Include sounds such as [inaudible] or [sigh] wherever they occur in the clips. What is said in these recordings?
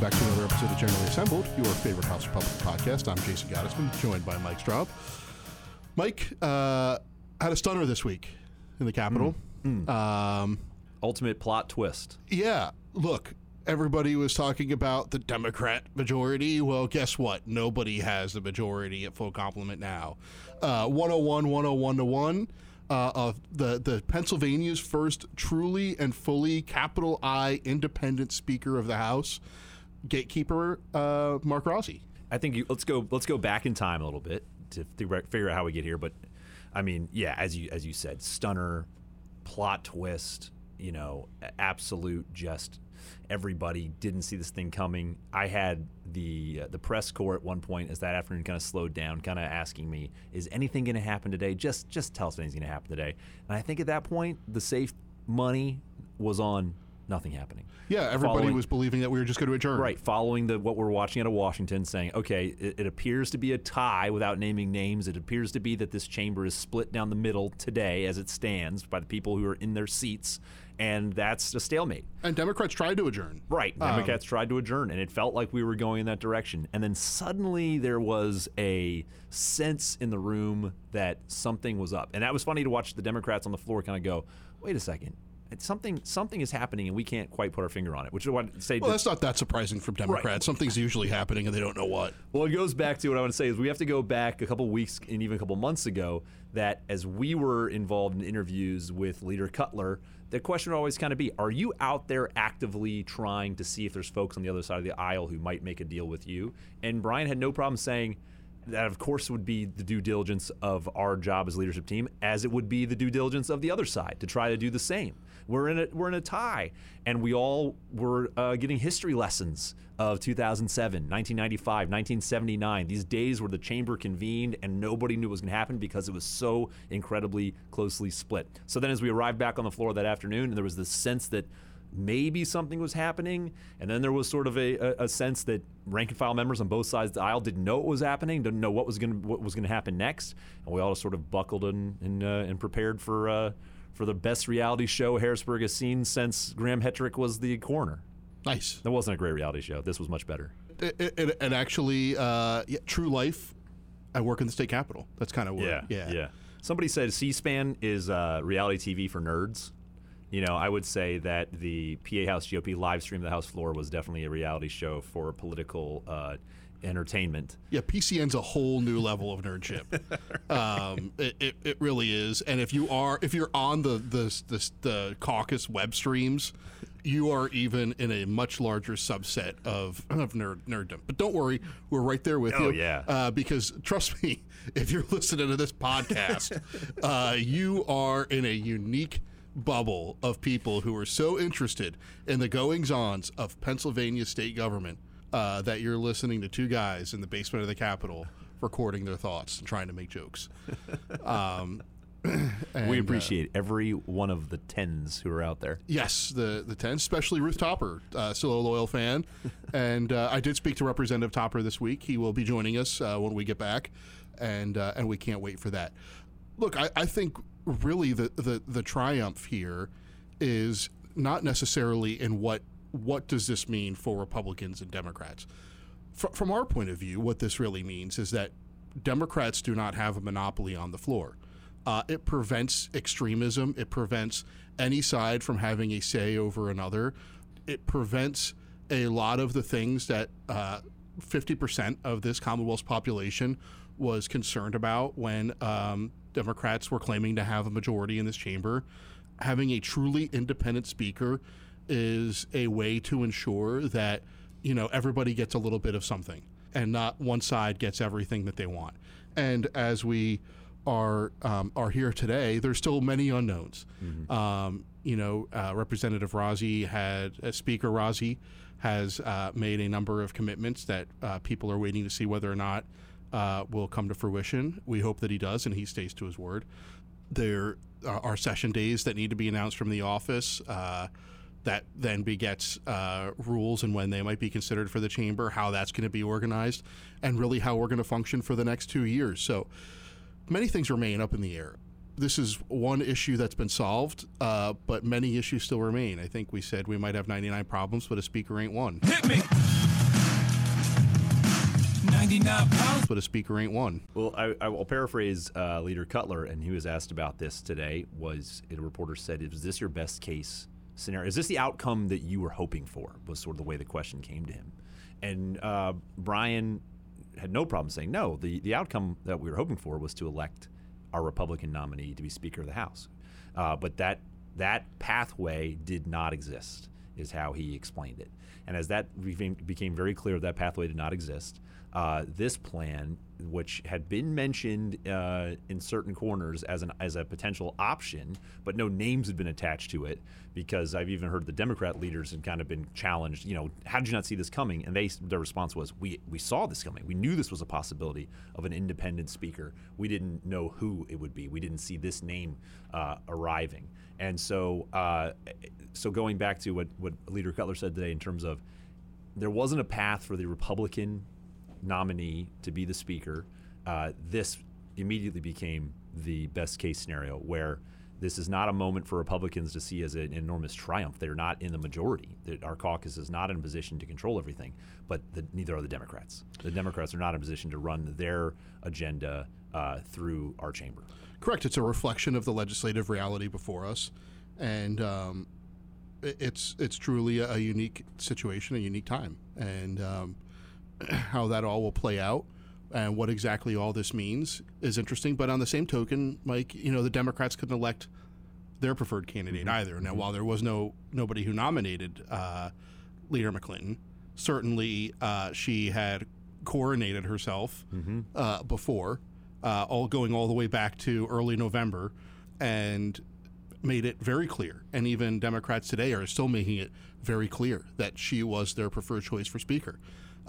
Welcome back to another episode of Generally Assembled, your favorite House Republican podcast. I'm Jason Gottesman, joined by Mike Straub. Mike uh, had a stunner this week in the Capitol. Um, Ultimate plot twist. yeah, look, everybody was talking about the Democrat majority. Well, guess what? Nobody has the majority at full complement now. Uh, 101, 101 to 1. Uh, of the, the Pennsylvania's first truly and fully capital I independent Speaker of the House, gatekeeper uh, Mark Rozzi. I think you, let's go let's go back in time a little bit to figure out how we get here. But I mean, yeah, as you as you said, stunner, plot twist. You know, absolute just everybody didn't see this thing coming. I had the uh, the press corps at one point as that afternoon kind of slowed down, kind of asking me, "Is anything going to happen today? Just just tell us anything's going to happen today." And I think at that point, the safe money was on nothing happening. Yeah, everybody Following- was believing that we were just going to adjourn. Right, following the what we're watching out of Washington, saying, okay, it, it appears to be a tie without naming names. It appears to be that this chamber is split down the middle today, as it stands, by the people who are in their seats, and that's a stalemate. And Democrats tried to adjourn. Right, um, Democrats tried to adjourn, and it felt like we were going in that direction. And then suddenly there was a sense in the room that something was up, and that was funny to watch the Democrats on the floor kind of go, wait a second. It's something something is happening and we can't quite put our finger on it, which is what I say. Well, that's not that surprising from Democrats. Something's usually happening and they don't know what. Well, it goes back to what I want to say is we have to go back a couple weeks and even a couple months ago that as we were involved in interviews with Leader Cutler, the question would always kind of be, are you out there actively trying to see if there's folks on the other side of the aisle who might make a deal with you? And Bryan had no problem saying that of course would be the due diligence of our job as leadership team as it would be the due diligence of the other side to try to do the same. We're in a we're in a tie and we all were uh, getting history lessons of 2007 1995 1979 these days where the chamber convened and nobody knew what was going to happen because it was so incredibly closely split. So then as we arrived back on the floor that afternoon and there was this sense that maybe something was happening. And then there was sort of a, a, a sense that rank and file members on both sides of the aisle didn't know what was happening, didn't know what was going to what was going to happen next, and we all sort of buckled and and, uh, and prepared for uh, for the best reality show Harrisburg has seen since Graham Hetrick was the coroner. Nice. That wasn't a great reality show. This was much better. And actually, uh, yeah, true life. I work in the state capitol. That's kind of where. Yeah, yeah. yeah. Somebody said C-SPAN is uh, reality TV for nerds. You know, I would say that the PA House GOP live stream of the House floor was definitely a reality show for political uh, entertainment. Yeah, PCN's a whole new level of nerdship. [laughs] um, it, it, it really is. And if you are, if you're on the the the, the caucus web streams, you are even in a much larger subset of of nerd nerddom. But don't worry, we're right there with Oh, you. yeah. Uh, because trust me, [laughs] if you're listening to this podcast, uh, you are in a unique bubble of people who are so interested in the goings ons of Pennsylvania state government uh, that you're listening to two guys in the basement of the Capitol recording their thoughts and trying to make jokes. [laughs] Um, [clears throat] we and, uh, appreciate every one of the tens who are out there. Yes, the the ten, especially Ruth Topper, uh, still a loyal fan, [laughs] and uh, I did speak to Representative Topper this week. He will be joining us uh, when we get back, and uh, and we can't wait for that. Look, I, I think really the, the the triumph here is not necessarily in what what does this mean for Republicans and Democrats. Fr- from our point of view, what this really means is that Democrats do not have a monopoly on the floor. Uh, it prevents extremism. It prevents any side from having a say over another. It prevents a lot of the things that uh, 50% of this Commonwealth's population was concerned about when um, Democrats were claiming to have a majority in this chamber. Having a truly independent speaker is a way to ensure that you know everybody gets a little bit of something and not one side gets everything that they want. And as we are um, are here today, there's still many unknowns. Um, you know, uh, Representative Rozzi had uh, Speaker Rozzi has uh, made a number of commitments that uh, people are waiting to see whether or not uh, will come to fruition. We hope that he does, and he stays to his word. There are are session days that need to be announced from the office. Uh, that then begets uh, rules and when they might be considered for the chamber, how that's going to be organized, and really how we're going to function for the next two years. So many things remain up in the air. This is one issue that's been solved, uh, but many issues still remain. I think we said we might have 99 problems, but a speaker ain't one. Hit me. 99 pounds. But a speaker ain't one. Well, I, I will paraphrase uh, Leader Cutler, and he was asked about this today. Was a reporter said, "Is this your best case scenario? Is this the outcome that you were hoping for?" Was sort of the way the question came to him, and uh, Bryan had no problem saying no. The the outcome that we were hoping for was to elect our Republican nominee to be Speaker of the House, uh, but that that pathway did not exist, is how he explained it. And as that became, very clear, that pathway did not exist. Uh, this plan, which had been mentioned uh, in certain corners as an as a potential option, but no names had been attached to it, because I've even heard the Democrat leaders had kind of been challenged. You know, how did you not see this coming? And they their response was, "We we saw this coming. We knew this was a possibility of an independent speaker. We didn't know who it would be. We didn't see this name uh, arriving." And so, uh, so going back to what what Leader Cutler said today in terms of there wasn't a path for the Republican nominee to be the speaker, uh, this immediately became the best case scenario where this is not a moment for Republicans to see as an enormous triumph. They're not in the majority. Our caucus is not in a position to control everything, but the, neither are the Democrats. The Democrats are not in a position to run their agenda uh, through our chamber. Correct. It's a reflection of the legislative reality before us, and um, it's it's truly a, unique situation, a unique time, and um, [clears throat] how that all will play out and what exactly all this means is interesting. But on the same token, Mike, you know, the Democrats couldn't elect their preferred candidate mm-hmm. either. Now, mm-hmm. while there was no nobody who nominated uh, Leader McClinton, certainly uh, she had coronated herself mm-hmm. uh, before, uh, all going all the way back to early November, and made it very clear. And even Democrats today are still making it very clear that she was their preferred choice for Speaker.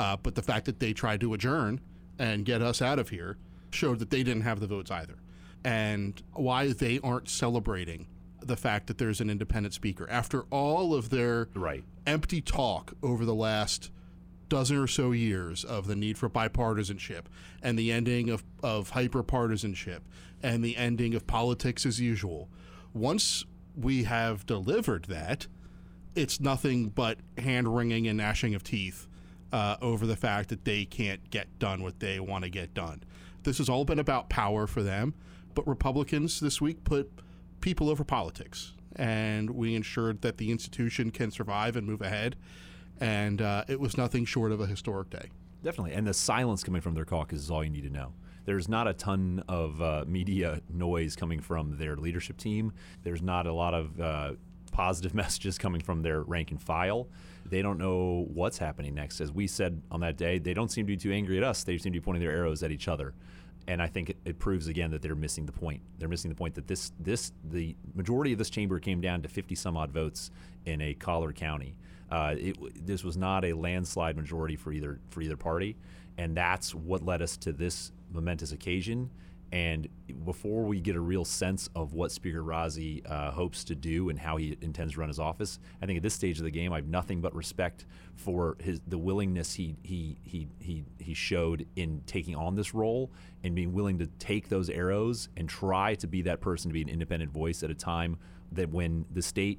Uh, but the fact that they tried to adjourn and get us out of here showed that they didn't have the votes either. And why they aren't celebrating the fact that there's an independent speaker after all of their right. empty talk over the last dozen or so years of the need for bipartisanship and the ending of, of hyper partisanship and the ending of politics as usual. Once we have delivered that, it's nothing but hand wringing and gnashing of teeth uh, over the fact that they can't get done what they want to get done. This has all been about power for them, but Republicans this week put people over politics, and we ensured that the institution can survive and move ahead. And uh, it was nothing short of a historic day. Definitely, and the silence coming from their caucus is all you need to know. There's not a ton of uh, media noise coming from their leadership team. There's not a lot of uh, positive [laughs] messages coming from their rank and file. They don't know what's happening next. As we said on that day, they don't seem to be too angry at us. They seem to be pointing their arrows at each other. And I think it, it proves again that they're missing the point. They're missing the point that this this the majority of this chamber came down to 50 some odd votes in a collar County. Uh, it, this was not a landslide majority for either for either party, and that's what led us to this momentous occasion. And before we get a real sense of what Speaker Rozzi uh, hopes to do and how he intends to run his office, I think at this stage of the game, I have nothing but respect for his the willingness he he he he he showed in taking on this role and being willing to take those arrows and try to be that person to be an independent voice at a time that when the state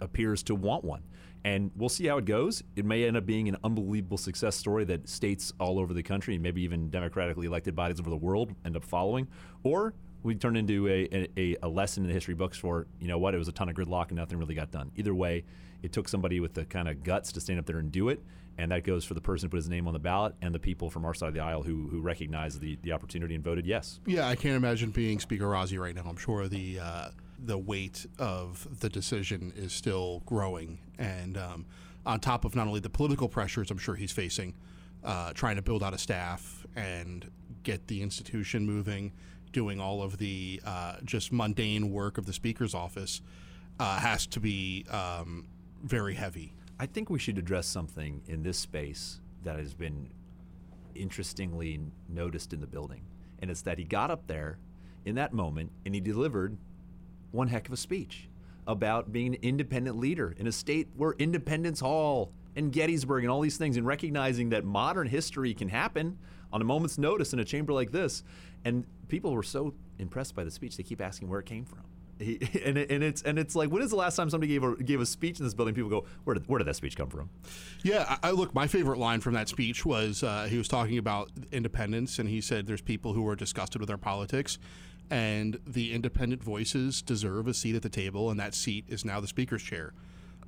appears to want one and we'll see how it goes. It may end up being an unbelievable success story that states all over the country maybe even democratically elected bodies over the world end up following, or we turn into a, a, a, lesson in the history books for you know what it was a ton of gridlock and nothing really got done. Either way, it took somebody with the kind of guts to stand up there and do it, and that goes for the person who put his name on the ballot and the people from our side of the aisle who who recognized the the opportunity and voted yes. Yeah, I can't imagine being Speaker Rozzi right now. I'm sure the. Uh, the weight of the decision is still growing. And um, on top of not only the political pressures I'm sure he's facing, uh, trying to build out a staff and get the institution moving, doing all of the uh, just mundane work of the speaker's office, uh, has to be um, very heavy. I think we should address something in this space that has been interestingly noticed in the building. And it's that he got up there in that moment and he delivered one heck of a speech about being an independent leader in a state where Independence Hall and Gettysburg and all these things, and recognizing that modern history can happen on a moment's notice in a chamber like this. And people were so impressed by the speech, they keep asking where it came from. He, [laughs] and it, and it's and it's like when is the last time somebody gave a gave a speech in this building? People go, where did where did that speech come from? Yeah, I, I look. My favorite line from that speech was uh, he was talking about independence, and he said there's people who are disgusted with our politics, and the independent voices deserve a seat at the table, and that seat is now the speaker's chair.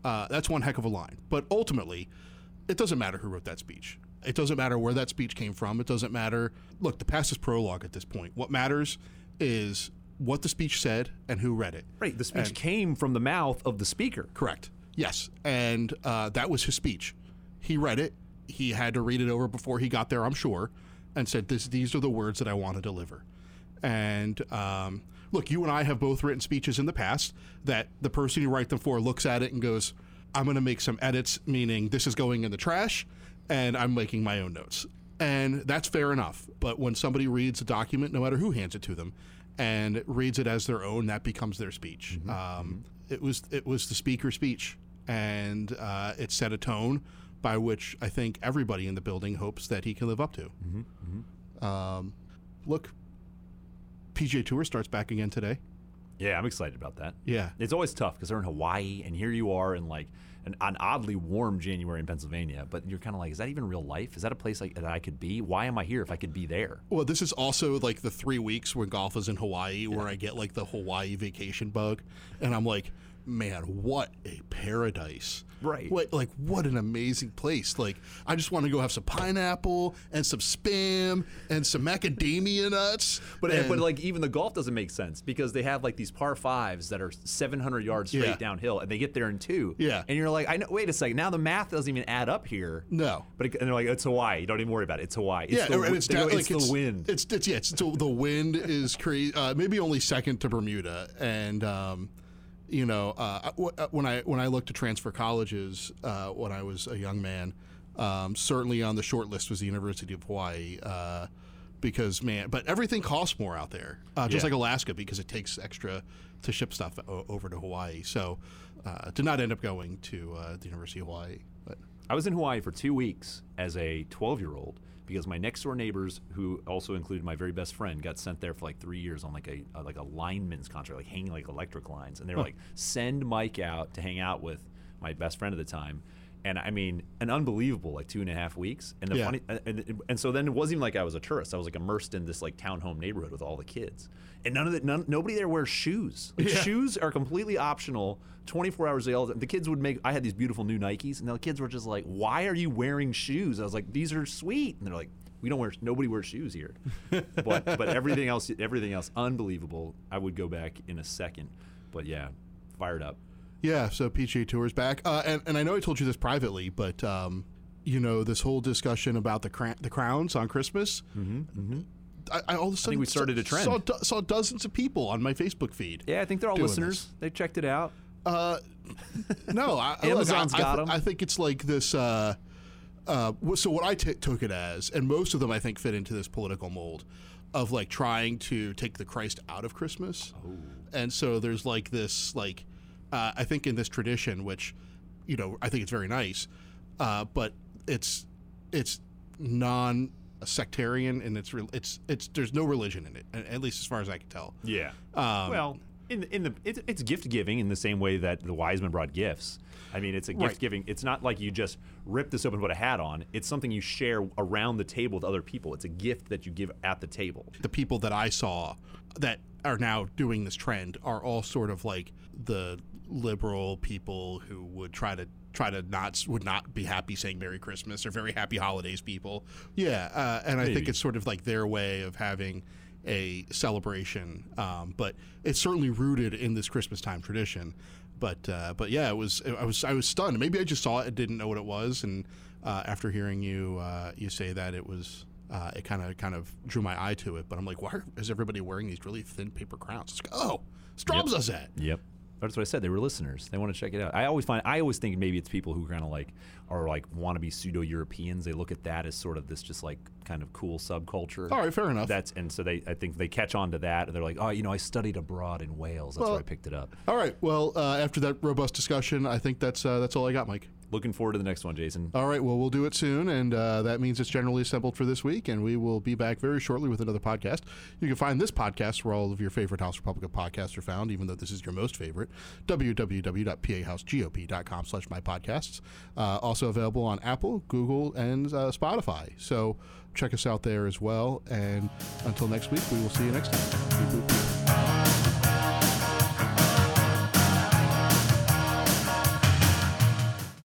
Uh, that's one heck of a line. But ultimately, it doesn't matter who wrote that speech. It doesn't matter where that speech came from. It doesn't matter. Look, the past is prologue at this point. What matters is what the speech said and who read it. Right. The speech came from the mouth of the speaker. Correct. Yes, and uh, that was his speech. He read it. He had to read it over before he got there, I'm sure, and said, "This, these are the words that I want to deliver." And um, look, you and I have both written speeches in the past that the person you write them for looks at it and goes, "I'm going to make some edits," meaning this is going in the trash, and I'm making my own notes. And that's fair enough. But when somebody reads a document, no matter who hands it to them, and reads it as their own, that becomes their speech. Um, it was it was the speaker's speech, and uh, it set a tone by which I think everybody in the building hopes that he can live up to. Um, look, PGA Tour starts back again today. Yeah, I'm excited about that. Yeah. It's always tough because they're in Hawaii, and here you are in like an, an oddly warm January in Pennsylvania. But you're kind of like, is that even real life? Is that a place like, that I could be? Why am I here if I could be there? Well, this is also like the three weeks when golf is in Hawaii, where I get like the Hawaii vacation bug, and I'm like, man, what a paradise! Right. What like what an amazing place! Like I just want to go have some pineapple and some spam and some macadamia nuts. But and, but like even the golf doesn't make sense because they have like these par fives that are 700 yards straight Yeah. downhill, and they get there in two. Yeah. And you're like, I know. Wait a second. Now the math doesn't even add up here. no. But it, and they're like, it's Hawaii. You don't even worry about it. It's Hawaii. It's yeah, the, and it's, go, down, it's like, the wind. It's, it's yeah, it's, the wind is crazy. Uh, maybe only second to Bermuda, and um, you know, uh, uh, when I when I looked to transfer colleges uh, when I was a young man, um, certainly on the short list was the University of Hawaii. Uh, because man, but everything costs more out there, uh, just Yeah. like Alaska, because it takes extra to ship stuff o- over to Hawaii. So, uh, did not end up going to uh, the University of Hawaii, but I was in Hawaii for two weeks as a 12 year old because my next door neighbors, who also included my very best friend, got sent there for like three years on like a, uh like a lineman's contract, like hanging like electric lines, and they were like, send Mike out to hang out with my best friend at the time. And I mean, an unbelievable like two and a half weeks. And the Yeah. funny, and, and, so then it wasn't even like I was a tourist. I was like immersed in this like townhome neighborhood with all the kids, and none of the none, nobody there wears shoes. Like, Yeah. Shoes are completely optional. 24 hours a day. The kids would make. I had these beautiful new Nikes, and the kids were just like, "Why are you wearing shoes?" I was like, "These are sweet," and they're like, "We don't wear. Nobody wears shoes here." [laughs] but but everything else, everything else, unbelievable. I would go back in a second. But yeah, fired up. Yeah, so PGA Tour's back, uh, and and I know I told you this privately, but um, you know this whole discussion about the cra- the crowns on Christmas. Mm-hmm, I, I all of a sudden we started a trend. Saw, saw dozens of people on my Facebook feed. Yeah, I think they're all listeners. this. They checked it out. Uh, no, I, look, Amazon's I, I, got thi- 'em. I think it's like this. Uh, uh, so what I t- took it as, and most of them I think fit into this political mold of like trying to take the Christ out of Christmas. And so there's like this like uh, I think in this tradition, which you know I think it's very nice, uh, but it's it's non sectarian and it's re- it's it's there's no religion in it, at least as far as I can tell. Yeah. Um, well, in the, in the it's, it's gift giving in the same way that the wise men brought gifts. I mean, it's a gift Right. giving. It's not like you just rip this open and put a hat on. It's something you share around the table with other people. It's a gift that you give at the table. the people that I saw that are now doing this trend are all sort of like the liberal people who would try to try to not would not be happy saying Merry Christmas or very happy holidays people. Yeah, uh, and I think it's sort of like their way of having a celebration, um, but it's certainly rooted in this Christmas time tradition. But uh, but yeah, it was I was I was stunned. Maybe I just saw it and didn't know what it was, and uh, after hearing you uh, you say that it was uh, it kind of kind of drew my eye to it. But I'm like, why is everybody wearing these really thin paper crowns? It's like, oh, Strom's does that. Yep. That's what I said. They were listeners. They want to check it out. I always find. I always think maybe it's people who kind of like are like want to be pseudo Europeans. They look at that as sort of this just like kind of cool subculture. All right, fair enough. That's and so they. I think they catch on to that. And they're like, oh, you know, I studied abroad in Wales. That's Well- where I picked it up. All right. Well, uh, after that robust discussion, I think that's uh, that's all I got, Mike. Looking forward to the next one, Jason. All right, well, we'll do it soon, and uh, that means it's generally assembled for this week, and we will be back very shortly with another podcast. You can find this podcast where all of your favorite House Republican podcasts are found, even though this is your most favorite, www.pahousegop.com slash my podcasts. Uh, also available on Apple, Google, and uh, Spotify. So check us out there as well, and until next week, we will see you next time.